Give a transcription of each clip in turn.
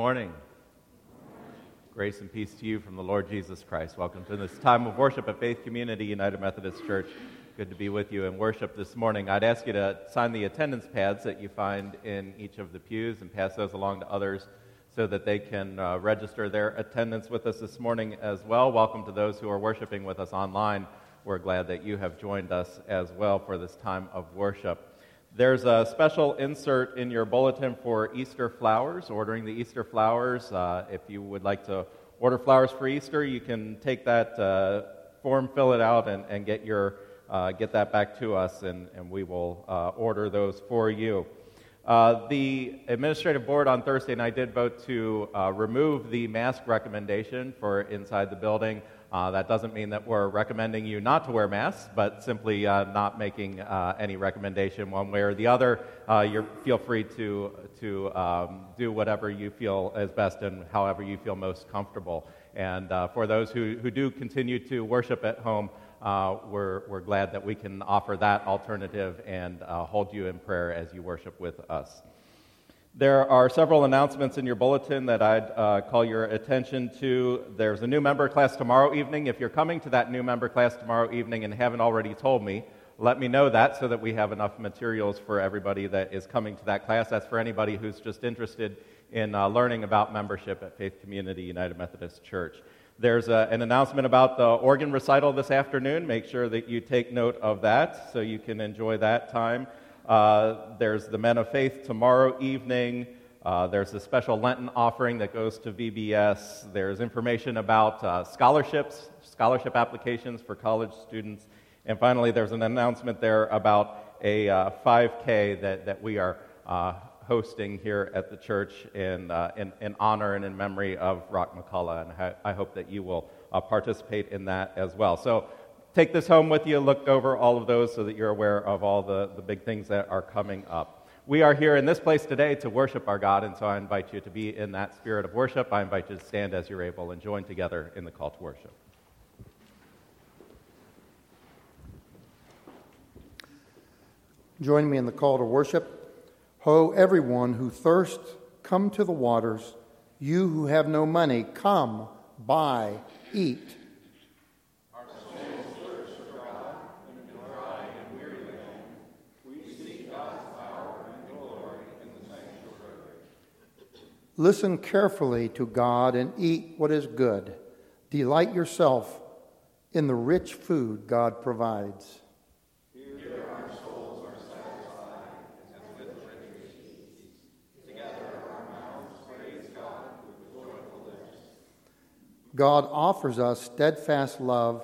morning. Grace and peace to you from the Lord Jesus Christ. Welcome to this time of worship at Faith Community United Methodist Church. Good to be with you in worship this morning. I'd ask you to sign the attendance pads that you find in each of the pews and pass those along to others so that they can uh, register their attendance with us this morning as well. Welcome to those who are worshiping with us online. We're glad that you have joined us as well for this time of worship. There's a special insert in your bulletin for Easter flowers, ordering the Easter flowers. Uh, if you would like to order flowers for Easter, you can take that uh, form, fill it out, and, and get, your, uh, get that back to us, and, and we will uh, order those for you. Uh, the administrative board on Thursday night did vote to uh, remove the mask recommendation for inside the building. Uh, that doesn't mean that we're recommending you not to wear masks, but simply uh, not making uh, any recommendation one way or the other. Uh, you feel free to, to um, do whatever you feel is best and however you feel most comfortable. And uh, for those who, who do continue to worship at home, uh, we're, we're glad that we can offer that alternative and hold you in prayer as you worship with us. There are several announcements in your bulletin that I'd uh, call your attention to. There's a new member class tomorrow evening. If you're coming to that new member class tomorrow evening and haven't already told me, let me know that so that we have enough materials for everybody that is coming to that class. That's for anybody who's just interested in uh, learning about membership at Faith Community United Methodist Church. There's a, an announcement about the organ recital this afternoon. Make sure that you take note of that so you can enjoy that time. Uh, there's the Men of Faith tomorrow evening. Uh, there's a special Lenten offering that goes to VBS. There's information about uh, scholarships, scholarship applications for college students. And finally, there's an announcement there about a 5K uh, that, that we are uh, hosting here at the church in, uh, in, in, honor and in memory of Rock McCullough. And I, I hope that you will participate in that as well. So take this home with you, look over all of those so that you're aware of all the, the big things that are coming up. We are here in this place today to worship our God, and so I invite you to be in that spirit of worship. I invite you to stand as you're able and join together in the call to worship. Join me in the call to worship. Ho, everyone who thirsts, come to the waters. You who have no money, come, buy, eat. Listen carefully to God and eat what is good. Delight yourself in the rich food God provides. Here our souls are satisfied as with reach. Together our mouths praise God with gloryfulness. God offers us steadfast love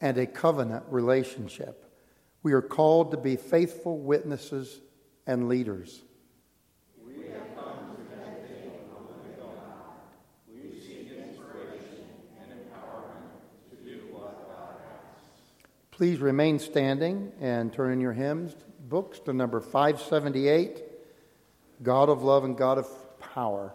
and a covenant relationship. We are called to be faithful witnesses and leaders. Please remain standing and turn in your hymns books to number 578 God of Love and God of Power.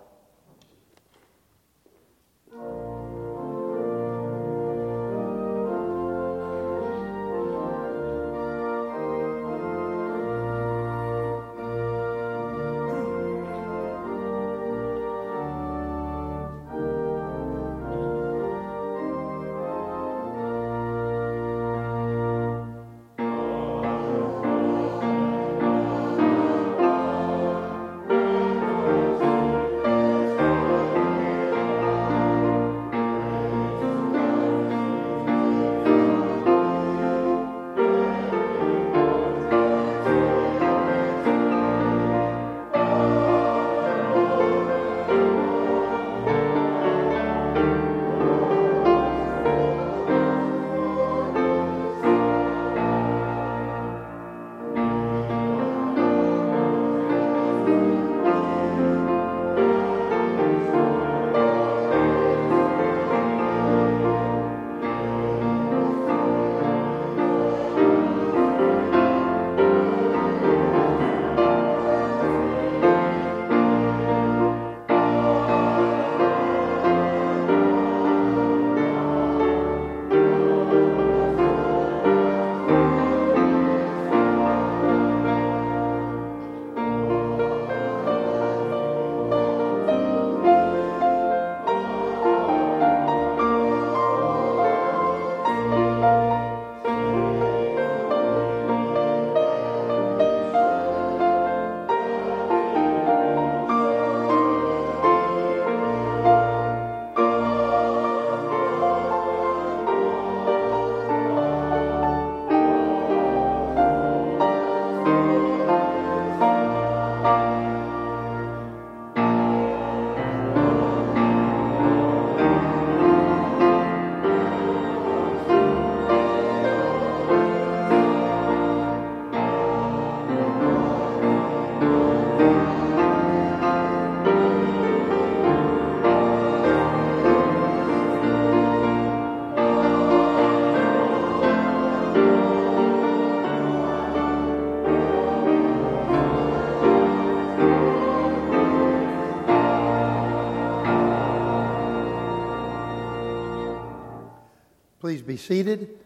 Please be seated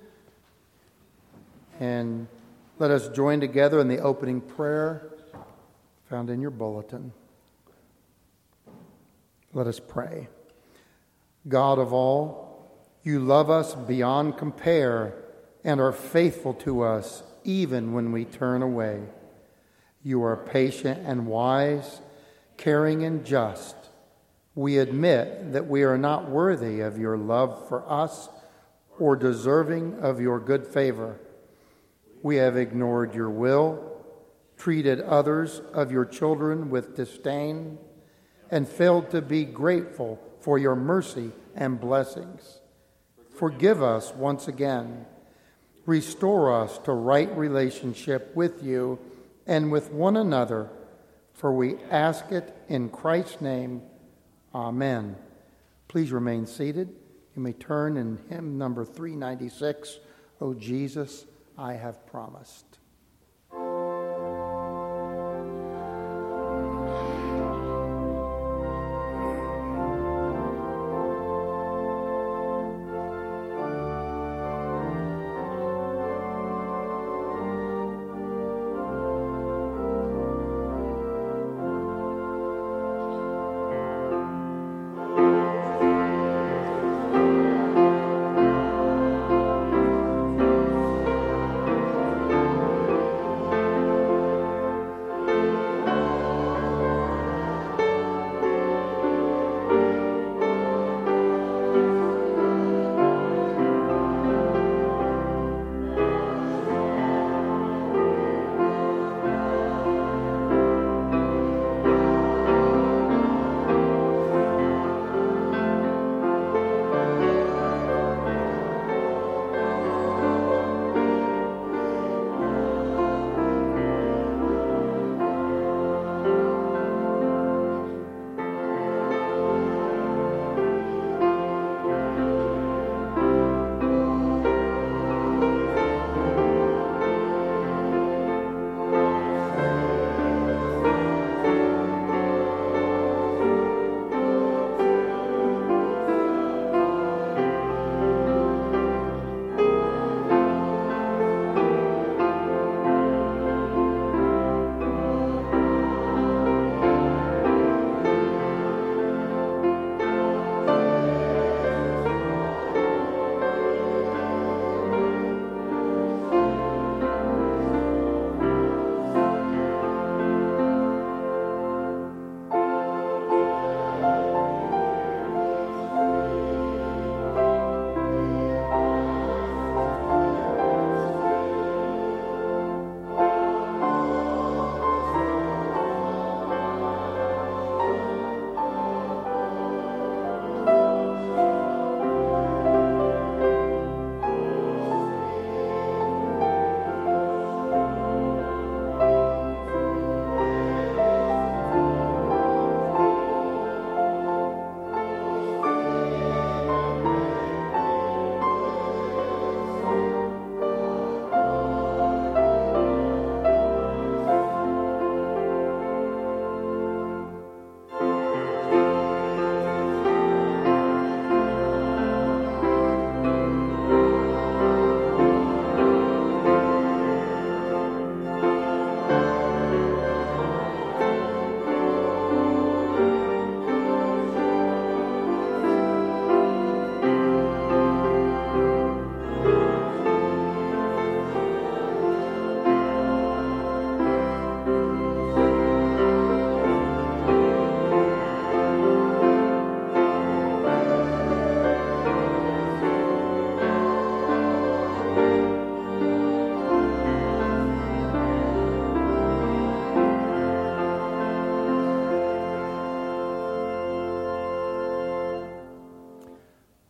and let us join together in the opening prayer found in your bulletin. Let us pray. God of all, you love us beyond compare and are faithful to us even when we turn away. You are patient and wise, caring and just. We admit that we are not worthy of your love for us or deserving of your good favor. We have ignored your will, treated others of your children with disdain, and failed to be grateful for your mercy and blessings. Forgive us once again. Restore us to right relationship with you and with one another, for we ask it in Christ's name. Amen. Please remain seated. You may turn in hymn number 396, O Jesus, I have promised.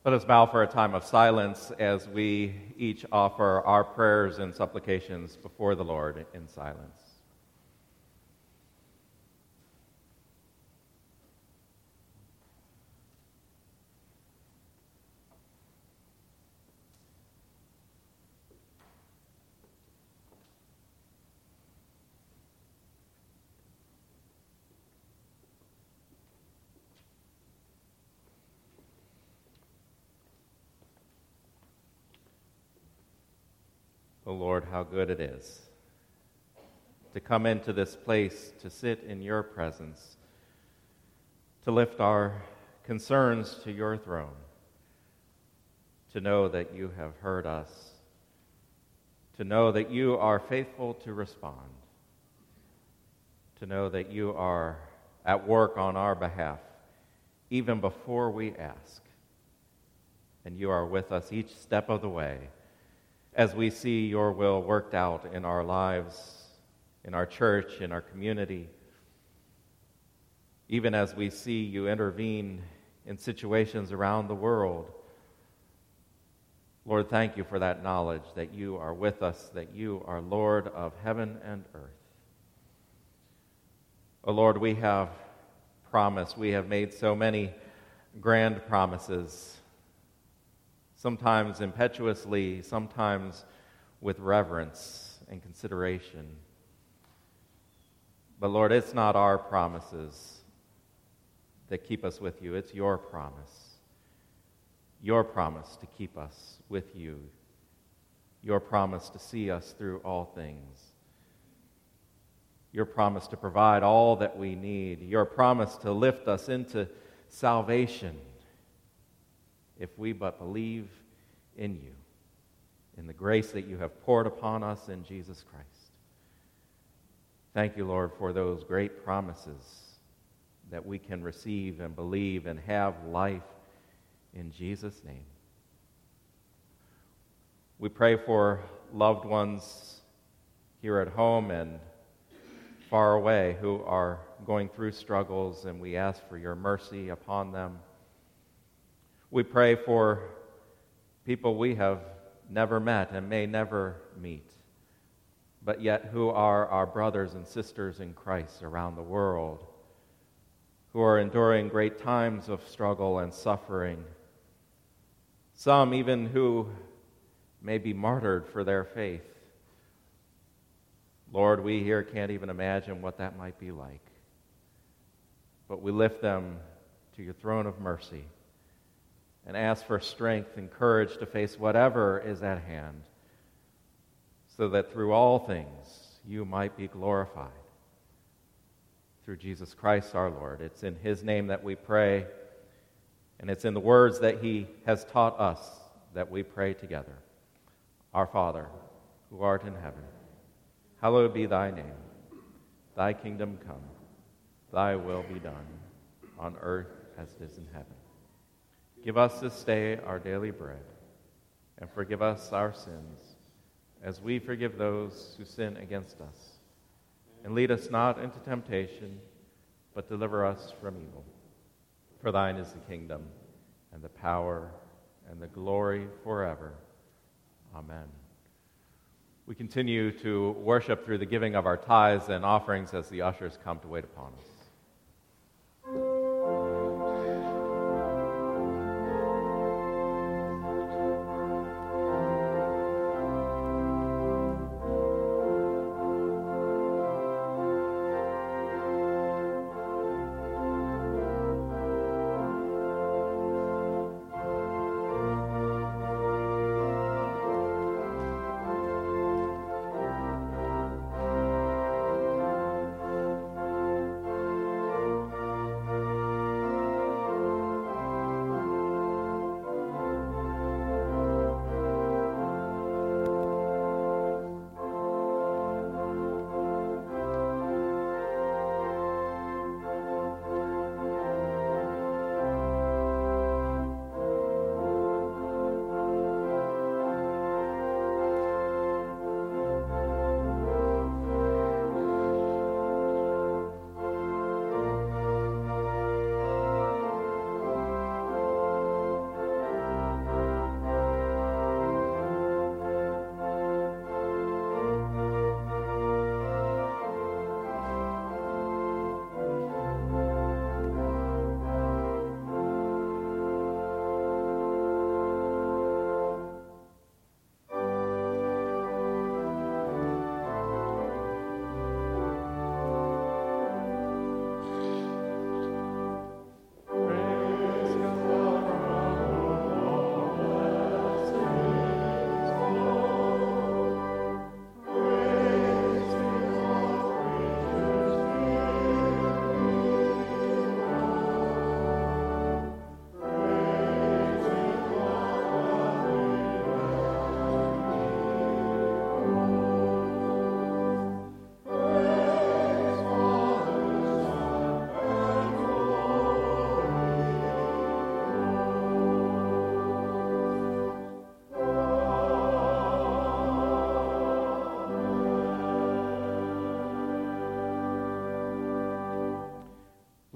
Let us bow for a time of silence as we each offer our prayers and supplications before the Lord in silence. Lord, how good it is to come into this place, to sit in your presence, to lift our concerns to your throne, to know that you have heard us, to know that you are faithful to respond, to know that you are at work on our behalf, even before we ask. And you are with us each step of the way as we see your will worked out in our lives, in our church, in our community, even as we see you intervene in situations around the world. Lord, thank you for that knowledge that you are with us, that you are Lord of heaven and earth. Oh Lord, we have promised, we have made so many grand promises sometimes impetuously, sometimes with reverence and consideration. But Lord, it's not our promises that keep us with you, it's your promise. Your promise to keep us with you. Your promise to see us through all things. Your promise to provide all that we need. Your promise to lift us into salvation if we but believe in you, in the grace that you have poured upon us in Jesus Christ. Thank you, Lord, for those great promises that we can receive and believe and have life in Jesus' name. We pray for loved ones here at home and far away who are going through struggles, and we ask for your mercy upon them. We pray for people we have never met and may never meet, but yet who are our brothers and sisters in Christ around the world, who are enduring great times of struggle and suffering. Some even who may be martyred for their faith. Lord, we here can't even imagine what that might be like. But we lift them to your throne of mercy and ask for strength and courage to face whatever is at hand, so that through all things you might be glorified. Through Jesus Christ our Lord. It's in His name that we pray, and it's in the words that He has taught us that we pray together. Our Father, who art in heaven, hallowed be thy name. Thy kingdom come, thy will be done, on earth as it is in heaven. Give us this day our daily bread, and forgive us our sins, as we forgive those who sin against us. And lead us not into temptation, but deliver us from evil. For thine is the kingdom, and the power, and the glory forever. Amen. We continue to worship through the giving of our tithes and offerings as the ushers come to wait upon us.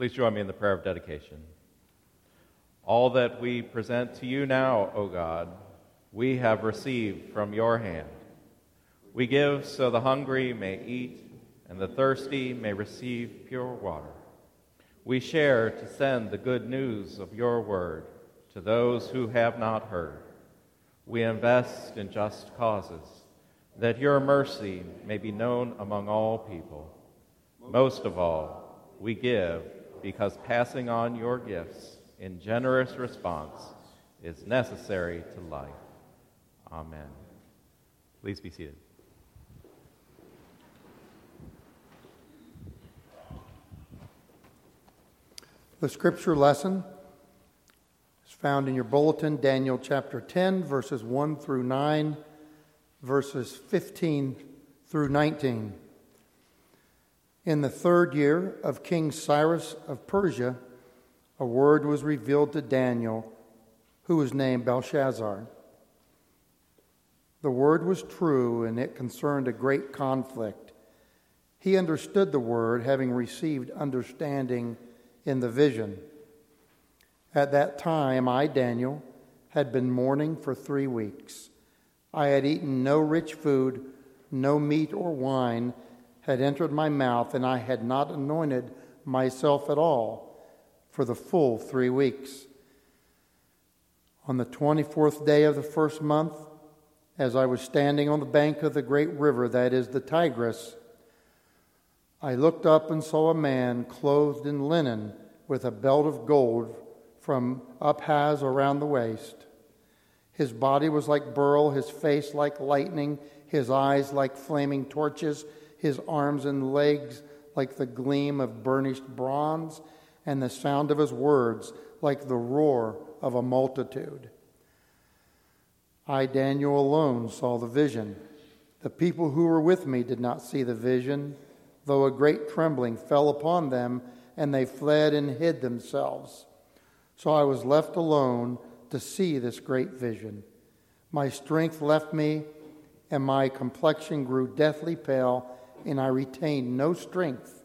Please join me in the prayer of dedication. All that we present to you now, O God, we have received from your hand. We give so the hungry may eat and the thirsty may receive pure water. We share to send the good news of your word to those who have not heard. We invest in just causes, that your mercy may be known among all people. Most of all, we give because passing on your gifts in generous response is necessary to life. Amen. Please be seated. The scripture lesson is found in your bulletin, Daniel chapter 10, verses 1 through 9, verses 15 through 19. In the third year of King Cyrus of Persia, a word was revealed to Daniel, who was named Belshazzar. The word was true, and it concerned a great conflict. He understood the word, having received understanding in the vision. At that time, I, Daniel, had been mourning for three weeks. I had eaten no rich food, no meat or wine had entered my mouth, and I had not anointed myself at all for the full three weeks. On the 24th day of the first month, as I was standing on the bank of the great river, that is the Tigris, I looked up and saw a man clothed in linen with a belt of gold from uphaz around the waist. His body was like beryl, his face like lightning, his eyes like flaming torches his arms and legs like the gleam of burnished bronze, and the sound of his words like the roar of a multitude. I, Daniel, alone saw the vision. The people who were with me did not see the vision, though a great trembling fell upon them, and they fled and hid themselves. So I was left alone to see this great vision. My strength left me, and my complexion grew deathly pale and I retained no strength.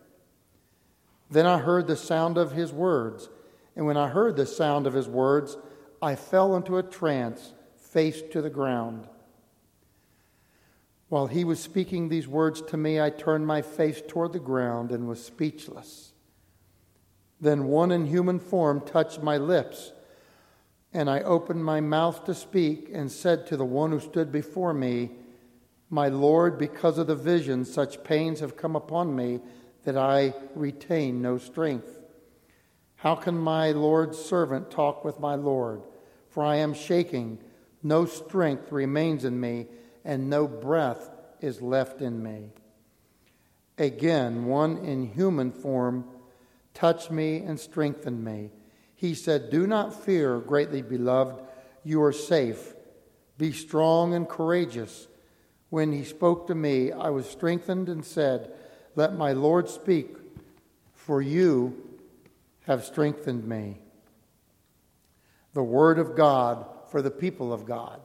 Then I heard the sound of his words, and when I heard the sound of his words, I fell into a trance, face to the ground. While he was speaking these words to me, I turned my face toward the ground and was speechless. Then one in human form touched my lips, and I opened my mouth to speak and said to the one who stood before me, my Lord, because of the vision, such pains have come upon me that I retain no strength. How can my Lord's servant talk with my Lord? For I am shaking, no strength remains in me, and no breath is left in me. Again, one in human form touched me and strengthened me. He said, Do not fear, greatly beloved, you are safe. Be strong and courageous. When he spoke to me, I was strengthened and said, Let my Lord speak, for you have strengthened me. The word of God for the people of God.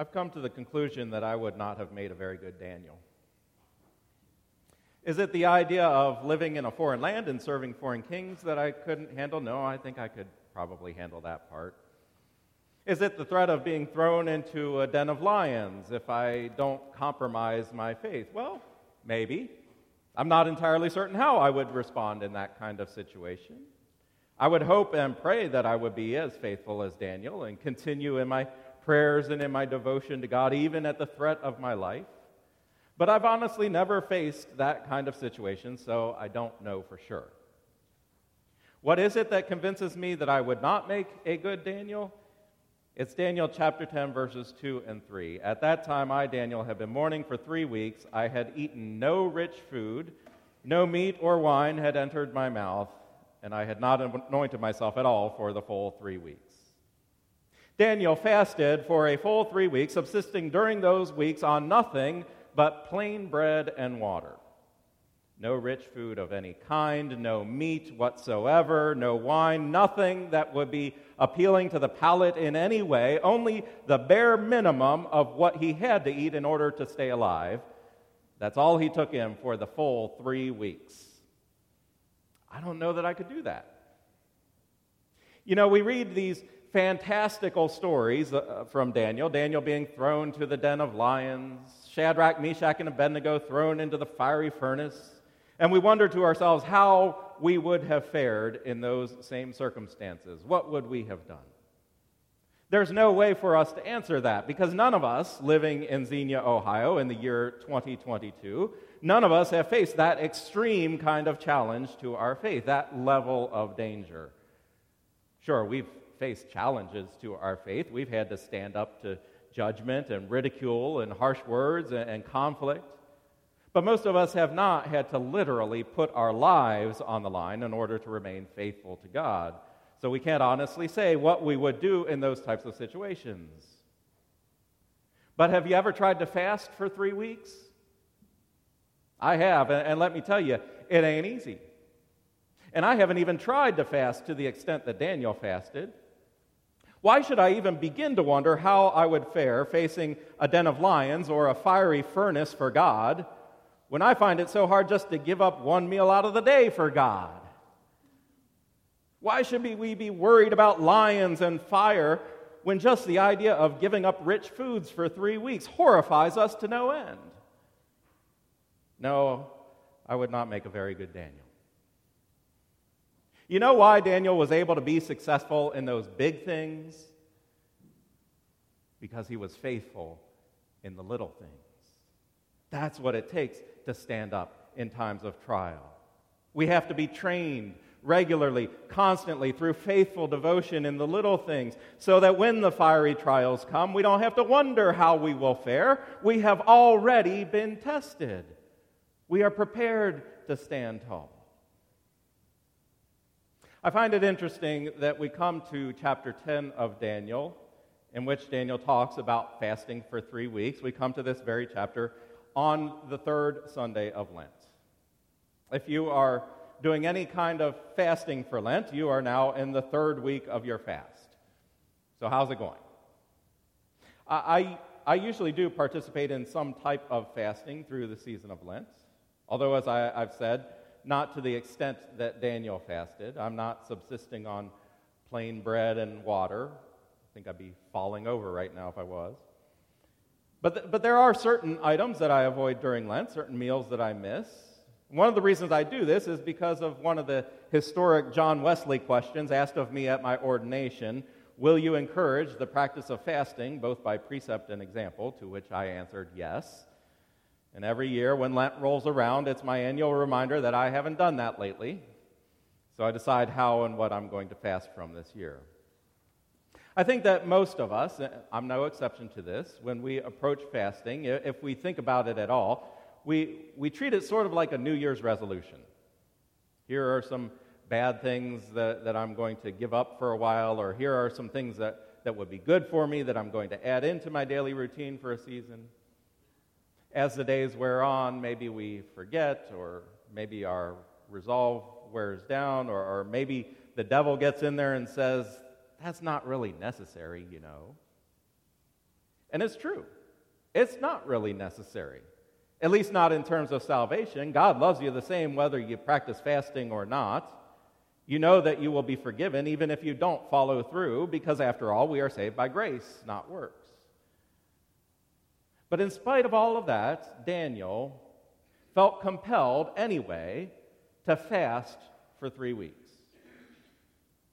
I've come to the conclusion that I would not have made a very good Daniel. Is it the idea of living in a foreign land and serving foreign kings that I couldn't handle? No, I think I could probably handle that part. Is it the threat of being thrown into a den of lions if I don't compromise my faith? Well, maybe. I'm not entirely certain how I would respond in that kind of situation. I would hope and pray that I would be as faithful as Daniel and continue in my prayers and in my devotion to God, even at the threat of my life. But I've honestly never faced that kind of situation, so I don't know for sure. What is it that convinces me that I would not make a good Daniel? It's Daniel chapter 10, verses 2 and 3. At that time, I, Daniel, had been mourning for three weeks. I had eaten no rich food, no meat or wine had entered my mouth, and I had not anointed myself at all for the full three weeks. Daniel fasted for a full three weeks, subsisting during those weeks on nothing but plain bread and water. No rich food of any kind, no meat whatsoever, no wine, nothing that would be appealing to the palate in any way, only the bare minimum of what he had to eat in order to stay alive. That's all he took in for the full three weeks. I don't know that I could do that. You know, we read these fantastical stories uh, from Daniel Daniel being thrown to the den of lions, Shadrach, Meshach, and Abednego thrown into the fiery furnace. And we wonder to ourselves how we would have fared in those same circumstances. What would we have done? There's no way for us to answer that because none of us living in Xenia, Ohio in the year 2022, none of us have faced that extreme kind of challenge to our faith, that level of danger. Sure, we've faced challenges to our faith. We've had to stand up to judgment and ridicule and harsh words and, and conflict. But most of us have not had to literally put our lives on the line in order to remain faithful to God. So we can't honestly say what we would do in those types of situations. But have you ever tried to fast for three weeks? I have, and let me tell you, it ain't easy. And I haven't even tried to fast to the extent that Daniel fasted. Why should I even begin to wonder how I would fare facing a den of lions or a fiery furnace for God when I find it so hard just to give up one meal out of the day for God? Why should we be worried about lions and fire when just the idea of giving up rich foods for three weeks horrifies us to no end? No, I would not make a very good Daniel. You know why Daniel was able to be successful in those big things? Because he was faithful in the little things. That's what it takes to stand up in times of trial. We have to be trained regularly, constantly, through faithful devotion in the little things, so that when the fiery trials come, we don't have to wonder how we will fare. We have already been tested. We are prepared to stand tall. I find it interesting that we come to chapter 10 of Daniel, in which Daniel talks about fasting for three weeks. We come to this very chapter on the third Sunday of Lent. If you are doing any kind of fasting for Lent, you are now in the third week of your fast. So, how's it going? I, I usually do participate in some type of fasting through the season of Lent. Although, as I, I've said, not to the extent that Daniel fasted. I'm not subsisting on plain bread and water. I think I'd be falling over right now if I was. But, th- but there are certain items that I avoid during Lent, certain meals that I miss. One of the reasons I do this is because of one of the historic John Wesley questions asked of me at my ordination Will you encourage the practice of fasting, both by precept and example? To which I answered yes. And every year when Lent rolls around, it's my annual reminder that I haven't done that lately. So I decide how and what I'm going to fast from this year. I think that most of us, eh, I'm no exception to this, when we approach fasting, if we think about it at all, we, we treat it sort of like a New Year's resolution. Here are some bad things that, that I'm going to give up for a while, or here are some things that, that would be good for me that I'm going to add into my daily routine for a season as the days wear on, maybe we forget, or maybe our resolve wears down, or, or maybe the devil gets in there and says, That's not really necessary, you know. And it's true. It's not really necessary, at least not in terms of salvation. God loves you the same whether you practice fasting or not. You know that you will be forgiven even if you don't follow through, because after all, we are saved by grace, not works. But in spite of all of that, Daniel felt compelled anyway to fast for three weeks.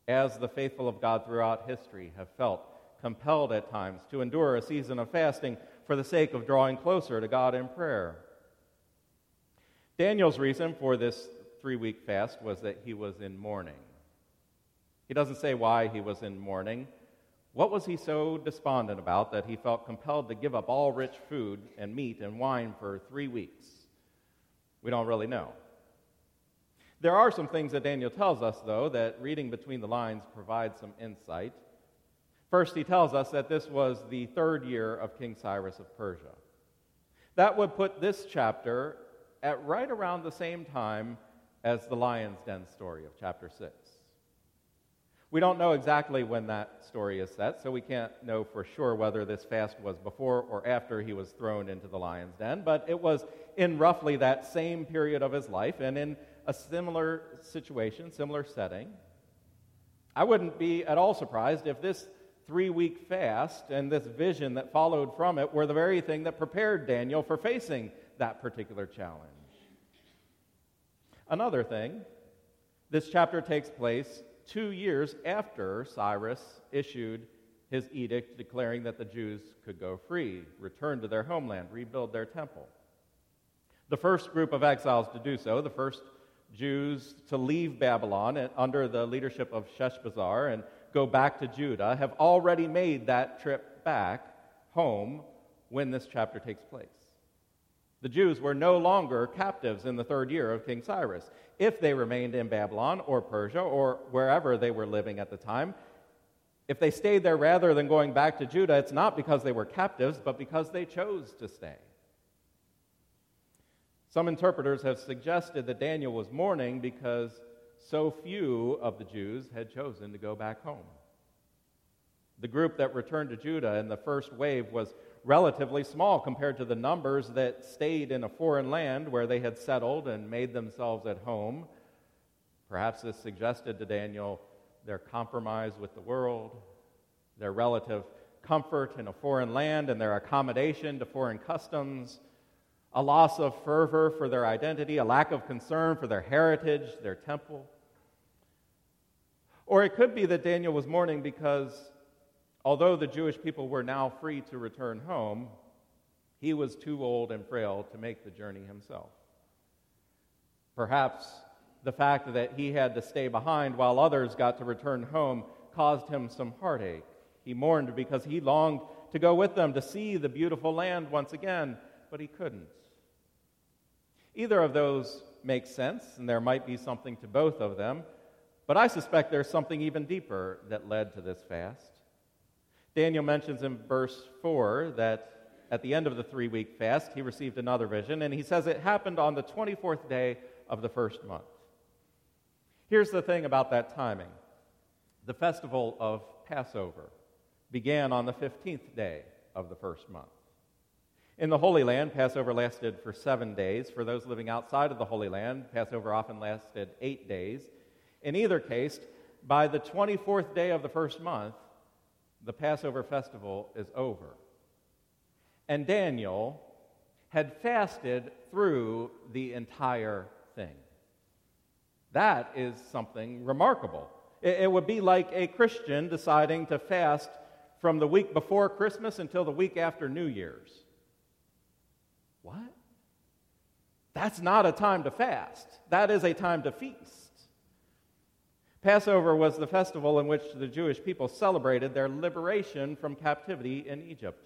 As the faithful of God throughout history have felt compelled at times to endure a season of fasting for the sake of drawing closer to God in prayer. Daniel's reason for this three week fast was that he was in mourning. He doesn't say why he was in mourning. What was he so despondent about that he felt compelled to give up all rich food and meat and wine for three weeks? We don't really know. There are some things that Daniel tells us, though, that reading between the lines provides some insight. First, he tells us that this was the third year of King Cyrus of Persia. That would put this chapter at right around the same time as the lion's den story of chapter 6. We don't know exactly when that story is set, so we can't know for sure whether this fast was before or after he was thrown into the lion's den, but it was in roughly that same period of his life and in a similar situation, similar setting. I wouldn't be at all surprised if this three week fast and this vision that followed from it were the very thing that prepared Daniel for facing that particular challenge. Another thing, this chapter takes place two years after Cyrus issued his edict declaring that the Jews could go free, return to their homeland, rebuild their temple. The first group of exiles to do so, the first Jews to leave Babylon under the leadership of Sheshbazzar and go back to Judah, have already made that trip back home when this chapter takes place. The Jews were no longer captives in the third year of King Cyrus. If they remained in Babylon or Persia or wherever they were living at the time, if they stayed there rather than going back to Judah, it's not because they were captives, but because they chose to stay. Some interpreters have suggested that Daniel was mourning because so few of the Jews had chosen to go back home. The group that returned to Judah in the first wave was relatively small compared to the numbers that stayed in a foreign land where they had settled and made themselves at home. Perhaps this suggested to Daniel their compromise with the world, their relative comfort in a foreign land and their accommodation to foreign customs, a loss of fervor for their identity, a lack of concern for their heritage, their temple. Or it could be that Daniel was mourning because Although the Jewish people were now free to return home, he was too old and frail to make the journey himself. Perhaps the fact that he had to stay behind while others got to return home caused him some heartache. He mourned because he longed to go with them to see the beautiful land once again, but he couldn't. Either of those makes sense, and there might be something to both of them, but I suspect there's something even deeper that led to this fast. Daniel mentions in verse 4 that at the end of the three week fast, he received another vision, and he says it happened on the 24th day of the first month. Here's the thing about that timing the festival of Passover began on the 15th day of the first month. In the Holy Land, Passover lasted for seven days. For those living outside of the Holy Land, Passover often lasted eight days. In either case, by the 24th day of the first month, the Passover festival is over. And Daniel had fasted through the entire thing. That is something remarkable. It, would be like a Christian deciding to fast from the week before Christmas until the week after New Year's. What? That's not a time to fast. That is a time to feast. Passover was the festival in which the Jewish people celebrated their liberation from captivity in Egypt.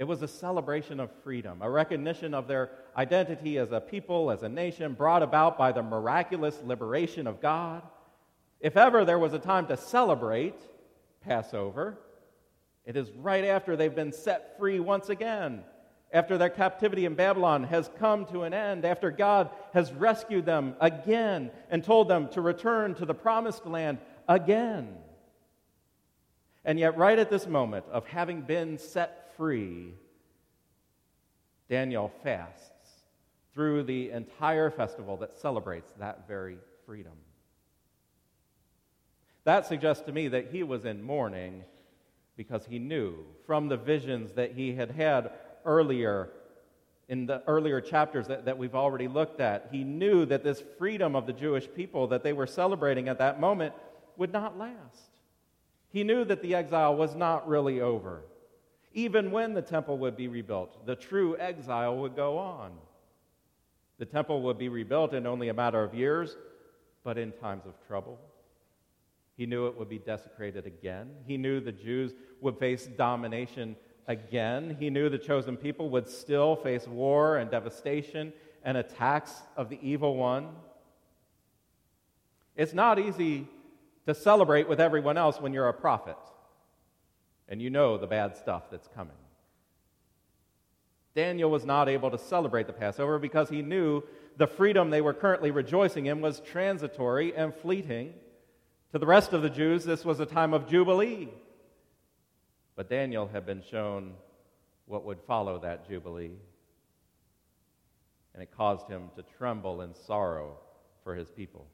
It was a celebration of freedom, a recognition of their identity as a people, as a nation, brought about by the miraculous liberation of God. If ever there was a time to celebrate Passover, it is right after they've been set free once again after their captivity in Babylon has come to an end, after God has rescued them again and told them to return to the promised land again. And yet, right at this moment of having been set free, Daniel fasts through the entire festival that celebrates that very freedom. That suggests to me that he was in mourning because he knew from the visions that he had had earlier in the earlier chapters that, that we've already looked at. He knew that this freedom of the Jewish people that they were celebrating at that moment would not last. He knew that the exile was not really over. Even when the temple would be rebuilt, the true exile would go on. The temple would be rebuilt in only a matter of years, but in times of trouble. He knew it would be desecrated again. He knew the Jews would face domination again. He knew the chosen people would still face war and devastation and attacks of the evil one. It's not easy to celebrate with everyone else when you're a prophet and you know the bad stuff that's coming. Daniel was not able to celebrate the Passover because he knew the freedom they were currently rejoicing in was transitory and fleeting. To the rest of the Jews, this was a time of jubilee. But Daniel had been shown what would follow that jubilee, and it caused him to tremble in sorrow for his people.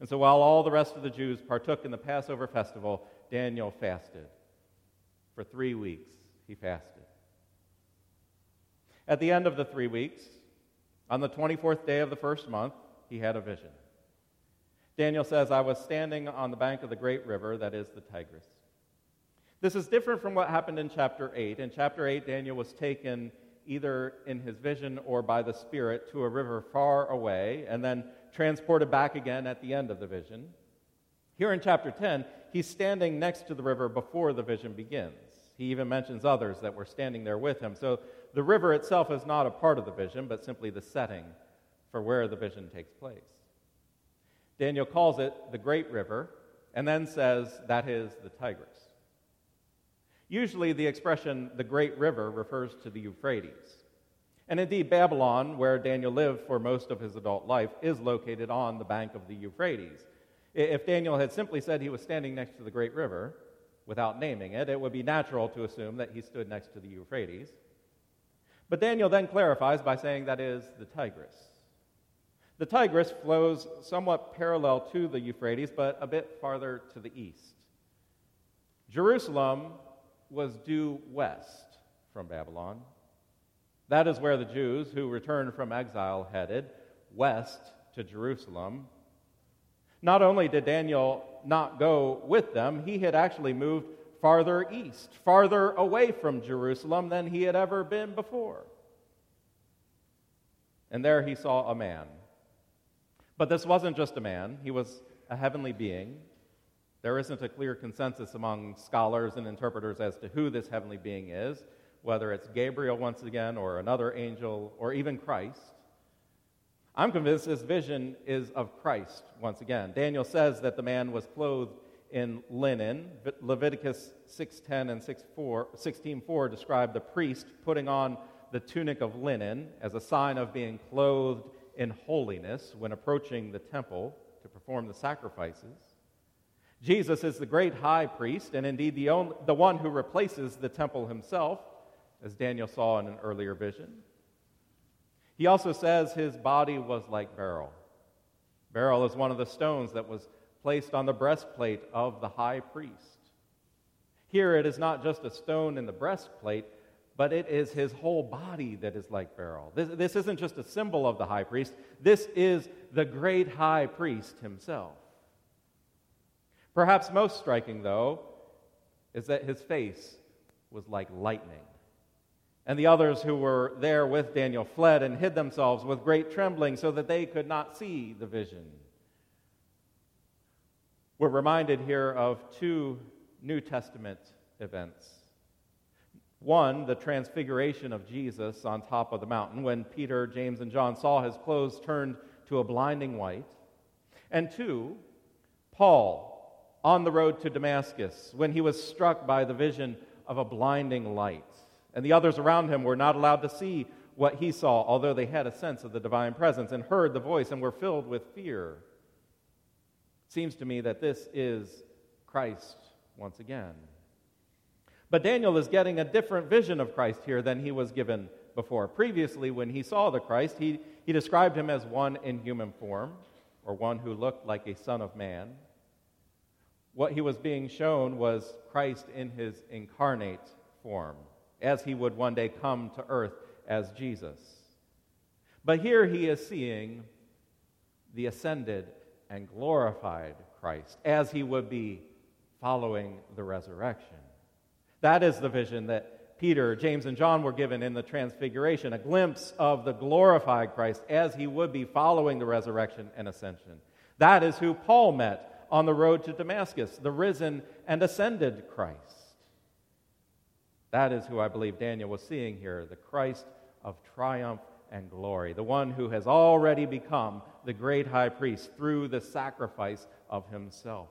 And so while all the rest of the Jews partook in the Passover festival, Daniel fasted. For three weeks, he fasted. At the end of the three weeks, on the 24th day of the first month, he had a vision. Daniel says, I was standing on the bank of the great river, that is the Tigris. This is different from what happened in chapter 8. In chapter 8, Daniel was taken either in his vision or by the Spirit to a river far away and then transported back again at the end of the vision. Here in chapter 10, he's standing next to the river before the vision begins. He even mentions others that were standing there with him. So the river itself is not a part of the vision, but simply the setting for where the vision takes place. Daniel calls it the Great River and then says that is the Tigris. Usually, the expression the Great River refers to the Euphrates. And indeed, Babylon, where Daniel lived for most of his adult life, is located on the bank of the Euphrates. If Daniel had simply said he was standing next to the Great River, without naming it, it would be natural to assume that he stood next to the Euphrates. But Daniel then clarifies by saying that is the Tigris. The Tigris flows somewhat parallel to the Euphrates, but a bit farther to the east. Jerusalem was due west from Babylon. That is where the Jews who returned from exile headed, west to Jerusalem. Not only did Daniel not go with them, he had actually moved farther east, farther away from Jerusalem than he had ever been before. And there he saw a man. But this wasn't just a man, he was a heavenly being. There isn't a clear consensus among scholars and interpreters as to who this heavenly being is, whether it's Gabriel once again, or another angel, or even Christ. I'm convinced this vision is of Christ once again. Daniel says that the man was clothed in linen. Leviticus 6:10 and 16:4 describe the priest putting on the tunic of linen as a sign of being clothed in holiness when approaching the temple to perform the sacrifices. Jesus is the great high priest, and indeed the, only, the one who replaces the temple himself, as Daniel saw in an earlier vision. He also says his body was like beryl. Beryl is one of the stones that was placed on the breastplate of the high priest. Here it is not just a stone in the breastplate, but it is his whole body that is like beryl. This, this isn't just a symbol of the high priest, this is the great high priest himself. Perhaps most striking, though, is that his face was like lightning. And the others who were there with Daniel fled and hid themselves with great trembling so that they could not see the vision. We're reminded here of two New Testament events. One, the transfiguration of Jesus on top of the mountain when Peter, James, and John saw his clothes turned to a blinding white. And two, Paul on the road to Damascus when he was struck by the vision of a blinding light and the others around him were not allowed to see what he saw, although they had a sense of the divine presence and heard the voice and were filled with fear. It seems to me that this is Christ once again. But Daniel is getting a different vision of Christ here than he was given before. Previously, when he saw the Christ, he, he described him as one in human form, or one who looked like a son of man. What he was being shown was Christ in his incarnate form, as he would one day come to earth as Jesus. But here he is seeing the ascended and glorified Christ, as he would be following the resurrection. That is the vision that Peter, James, and John were given in the Transfiguration a glimpse of the glorified Christ as he would be following the resurrection and ascension. That is who Paul met on the road to Damascus, the risen and ascended Christ. That is who I believe Daniel was seeing here the Christ of triumph and glory, the one who has already become the great high priest through the sacrifice of himself,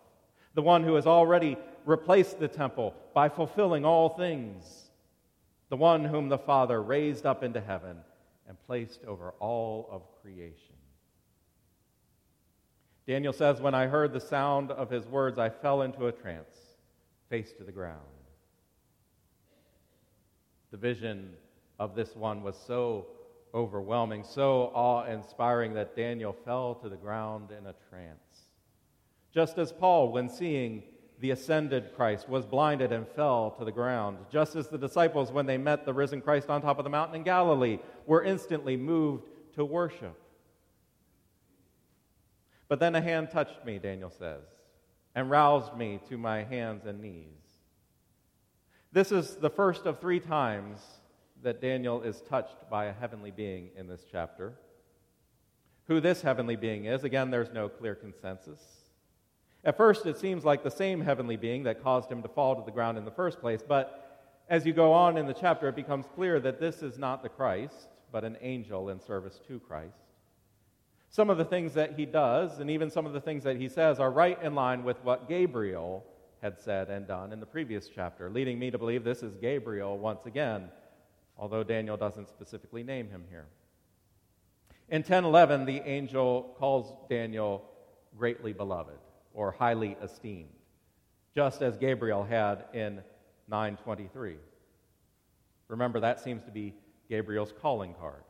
the one who has already replaced the temple by fulfilling all things, the one whom the Father raised up into heaven and placed over all of creation. Daniel says, When I heard the sound of his words, I fell into a trance, face to the ground. The vision of this one was so overwhelming, so awe inspiring that Daniel fell to the ground in a trance. Just as Paul, when seeing the ascended Christ, was blinded and fell to the ground, just as the disciples, when they met the risen Christ on top of the mountain in Galilee, were instantly moved to worship. But then a hand touched me, Daniel says, and roused me to my hands and knees. This is the first of three times that Daniel is touched by a heavenly being in this chapter. Who this heavenly being is, again, there's no clear consensus. At first, it seems like the same heavenly being that caused him to fall to the ground in the first place, but as you go on in the chapter, it becomes clear that this is not the Christ, but an angel in service to Christ. Some of the things that he does, and even some of the things that he says, are right in line with what Gabriel had said and done in the previous chapter, leading me to believe this is Gabriel once again although Daniel doesn't specifically name him here. In 10:11, the angel calls Daniel greatly beloved or highly esteemed, just as Gabriel had in 9:23. Remember that seems to be Gabriel's calling card.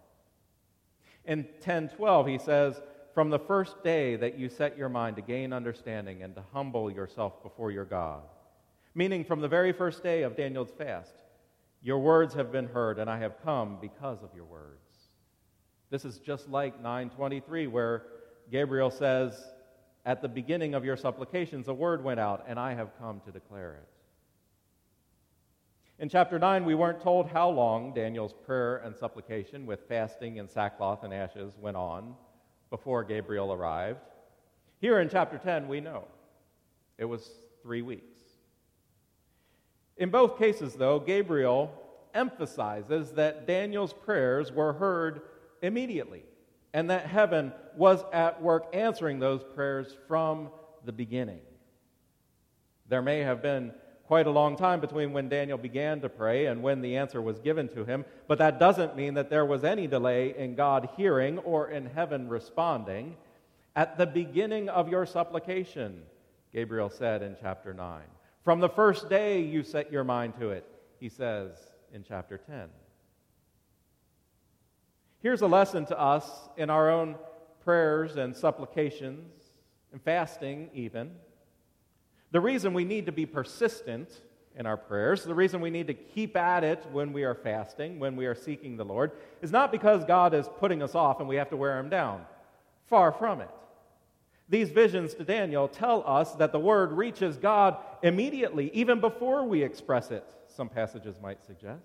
In 10:12, he says, "From the first day that you set your mind to gain understanding and to humble yourself before your God." Meaning from the very first day of Daniel's fast, your words have been heard, and I have come because of your words. This is just like 923, where Gabriel says, At the beginning of your supplications, a word went out, and I have come to declare it. In chapter 9, we weren't told how long Daniel's prayer and supplication with fasting and sackcloth and ashes went on before Gabriel arrived. Here in chapter 10, we know it was three weeks. In both cases, though, Gabriel emphasizes that Daniel's prayers were heard immediately and that heaven was at work answering those prayers from the beginning. There may have been quite a long time between when Daniel began to pray and when the answer was given to him, but that doesn't mean that there was any delay in God hearing or in heaven responding. At the beginning of your supplication, Gabriel said in chapter 9. From the first day you set your mind to it, he says in chapter 10. Here's a lesson to us in our own prayers and supplications and fasting, even. The reason we need to be persistent in our prayers, the reason we need to keep at it when we are fasting, when we are seeking the Lord, is not because God is putting us off and we have to wear him down. Far from it. These visions to Daniel tell us that the word reaches God immediately, even before we express it, some passages might suggest.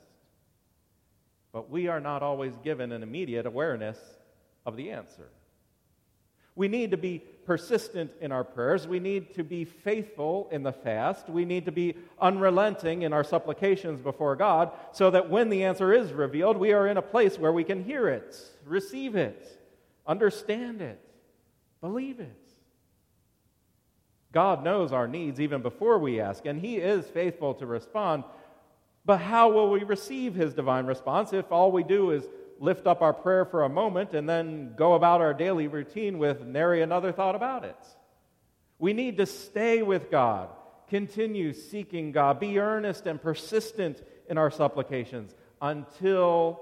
But we are not always given an immediate awareness of the answer. We need to be persistent in our prayers. We need to be faithful in the fast. We need to be unrelenting in our supplications before God so that when the answer is revealed, we are in a place where we can hear it, receive it, understand it, believe it. God knows our needs even before we ask, and He is faithful to respond. But how will we receive His divine response if all we do is lift up our prayer for a moment and then go about our daily routine with nary another thought about it? We need to stay with God Continue seeking God. Be earnest and persistent in our supplications until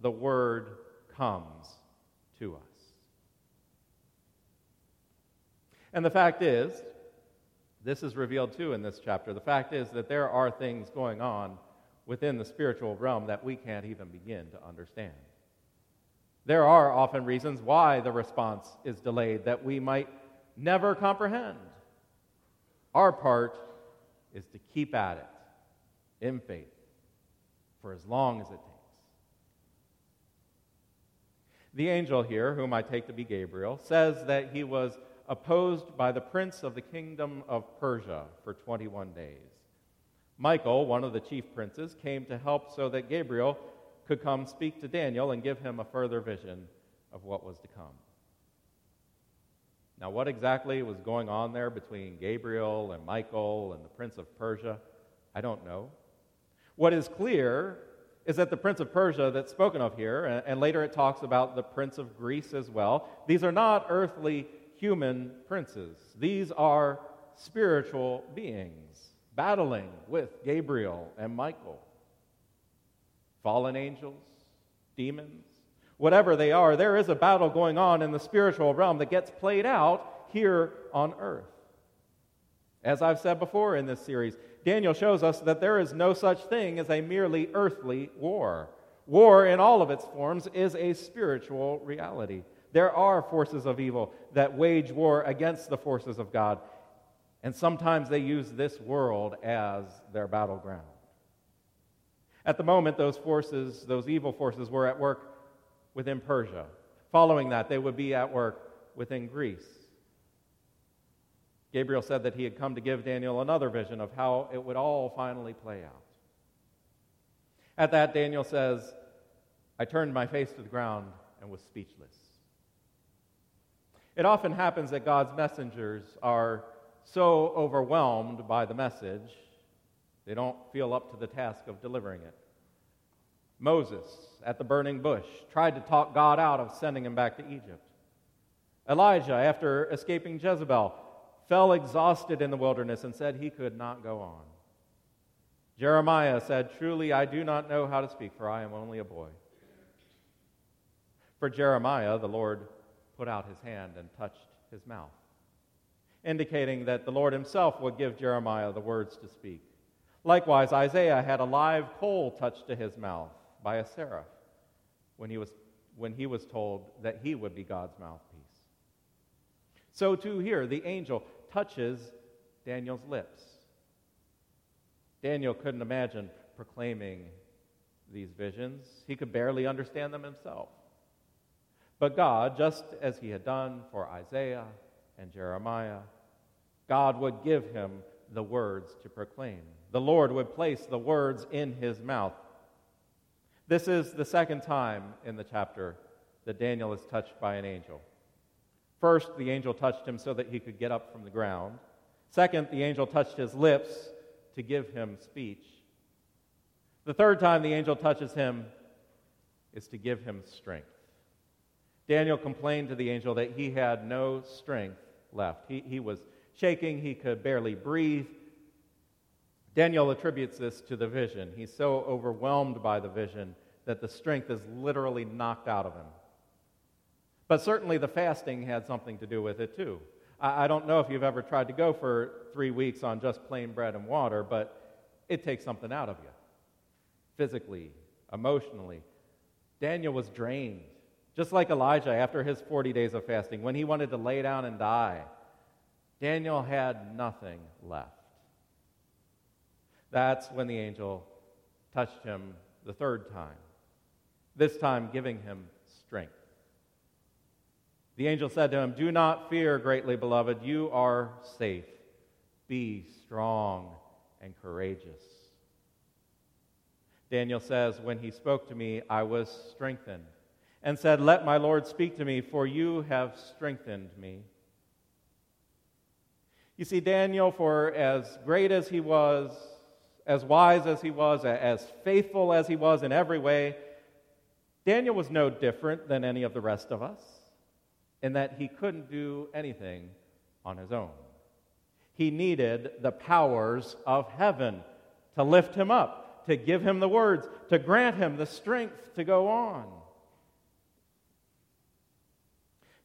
the word comes to us. And the fact is, this is revealed too in this chapter. The fact is that there are things going on within the spiritual realm that we can't even begin to understand. There are often reasons why the response is delayed that we might never comprehend. Our part is to keep at it in faith for as long as it takes. The angel here, whom I take to be Gabriel, says that he was opposed by the prince of the kingdom of Persia for 21 days. Michael, one of the chief princes, came to help so that Gabriel could come speak to Daniel and give him a further vision of what was to come. Now, what exactly was going on there between Gabriel and Michael and the prince of Persia? I don't know. What is clear is that the prince of Persia that's spoken of here, and later it talks about the prince of Greece as well, these are not earthly human princes. These are spiritual beings battling with Gabriel and Michael. Fallen angels, demons, whatever they are, there is a battle going on in the spiritual realm that gets played out here on earth. As I've said before in this series, Daniel shows us that there is no such thing as a merely earthly war. War, in all of its forms, is a spiritual reality. There are forces of evil that wage war against the forces of God, and sometimes they use this world as their battleground. At the moment, those forces, those evil forces, were at work within Persia. Following that, they would be at work within Greece. Gabriel said that he had come to give Daniel another vision of how it would all finally play out. At that, Daniel says, I turned my face to the ground and was speechless. It often happens that God's messengers are so overwhelmed by the message, they don't feel up to the task of delivering it. Moses at the burning bush tried to talk God out of sending him back to Egypt. Elijah, after escaping Jezebel, fell exhausted in the wilderness and said he could not go on. Jeremiah said, Truly, I do not know how to speak, for I am only a boy. For Jeremiah, the Lord put out his hand and touched his mouth, indicating that the Lord himself would give Jeremiah the words to speak. Likewise, Isaiah had a live coal touched to his mouth by a seraph when he was, when he was told that he would be God's mouthpiece. So, too, here, the angel touches Daniel's lips. Daniel couldn't imagine proclaiming these visions, he could barely understand them himself. But God, just as he had done for Isaiah and Jeremiah, God would give him the words to proclaim. The Lord would place the words in his mouth. This is the second time in the chapter that Daniel is touched by an angel. First, the angel touched him so that he could get up from the ground. Second, the angel touched his lips to give him speech. The third time the angel touches him is to give him strength. Daniel complained to the angel that he had no strength left. He, he was shaking, he could barely breathe. Daniel attributes this to the vision. He's so overwhelmed by the vision that the strength is literally knocked out of him. But certainly the fasting had something to do with it too. I, I don't know if you've ever tried to go for three weeks on just plain bread and water, but it takes something out of you physically, emotionally. Daniel was drained. Just like Elijah after his 40 days of fasting, when he wanted to lay down and die, Daniel had nothing left. That's when the angel touched him the third time, this time giving him strength. The angel said to him, Do not fear, greatly beloved, you are safe. Be strong and courageous. Daniel says, When he spoke to me, I was strengthened and said, Let my Lord speak to me, for you have strengthened me. You see, Daniel, for as great as he was, as wise as he was, as faithful as he was in every way, Daniel was no different than any of the rest of us in that he couldn't do anything on his own. He needed the powers of heaven to lift him up, to give him the words, to grant him the strength to go on.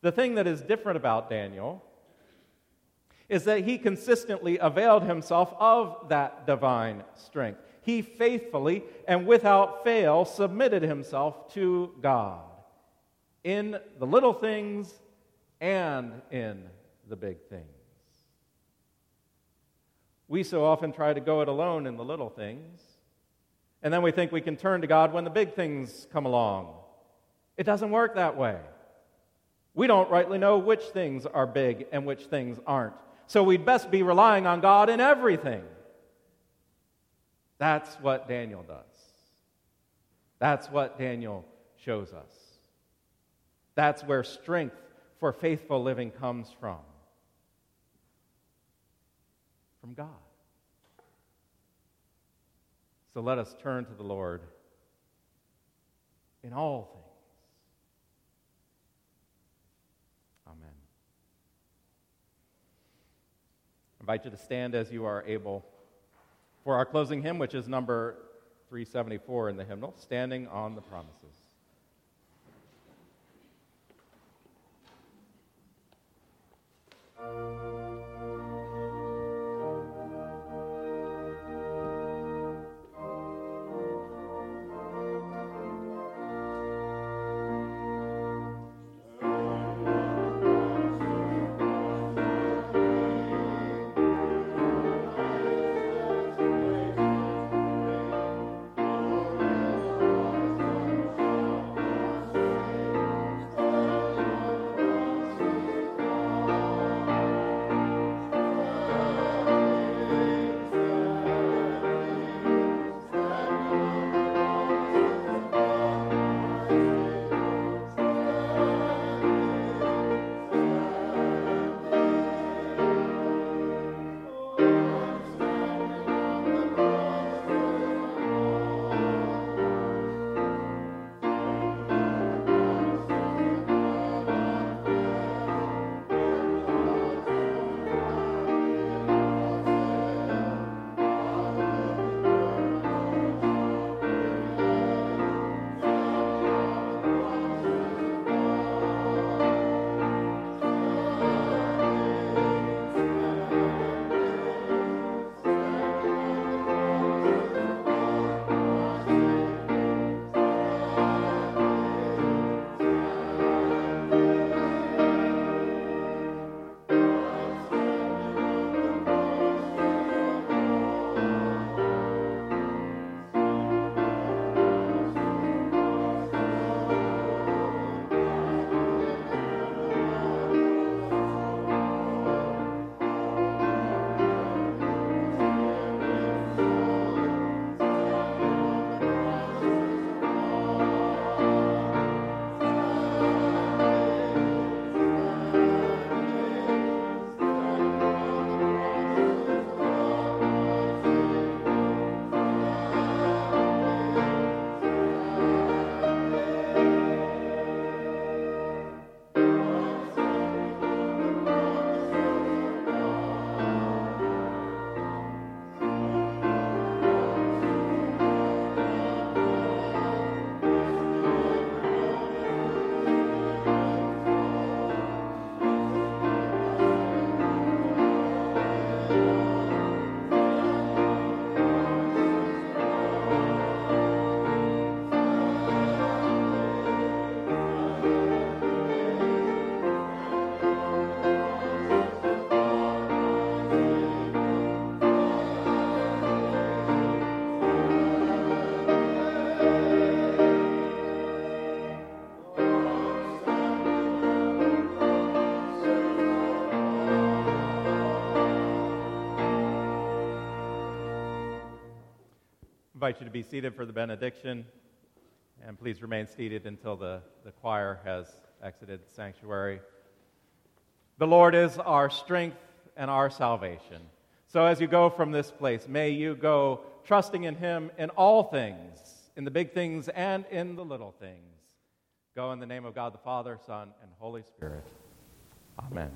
The thing that is different about Daniel is that he consistently availed himself of that divine strength. He faithfully and without fail submitted himself to God in the little things and in the big things. We so often try to go it alone in the little things, and then we think we can turn to God when the big things come along. It doesn't work that way. We don't rightly know which things are big and which things aren't. So we'd best be relying on God in everything. That's what Daniel does. That's what Daniel shows us. That's where strength for faithful living comes from. From God. So let us turn to the Lord in all things. Invite you to stand as you are able for our closing hymn, which is number 374 in the hymnal, Standing on the Promises. Invite you to be seated for the benediction. And please remain seated until the, the choir has exited the sanctuary. The Lord is our strength and our salvation. So as you go from this place, may you go trusting in Him in all things, in the big things and in the little things. Go in the name of God the Father, Son, and Holy Spirit. Amen.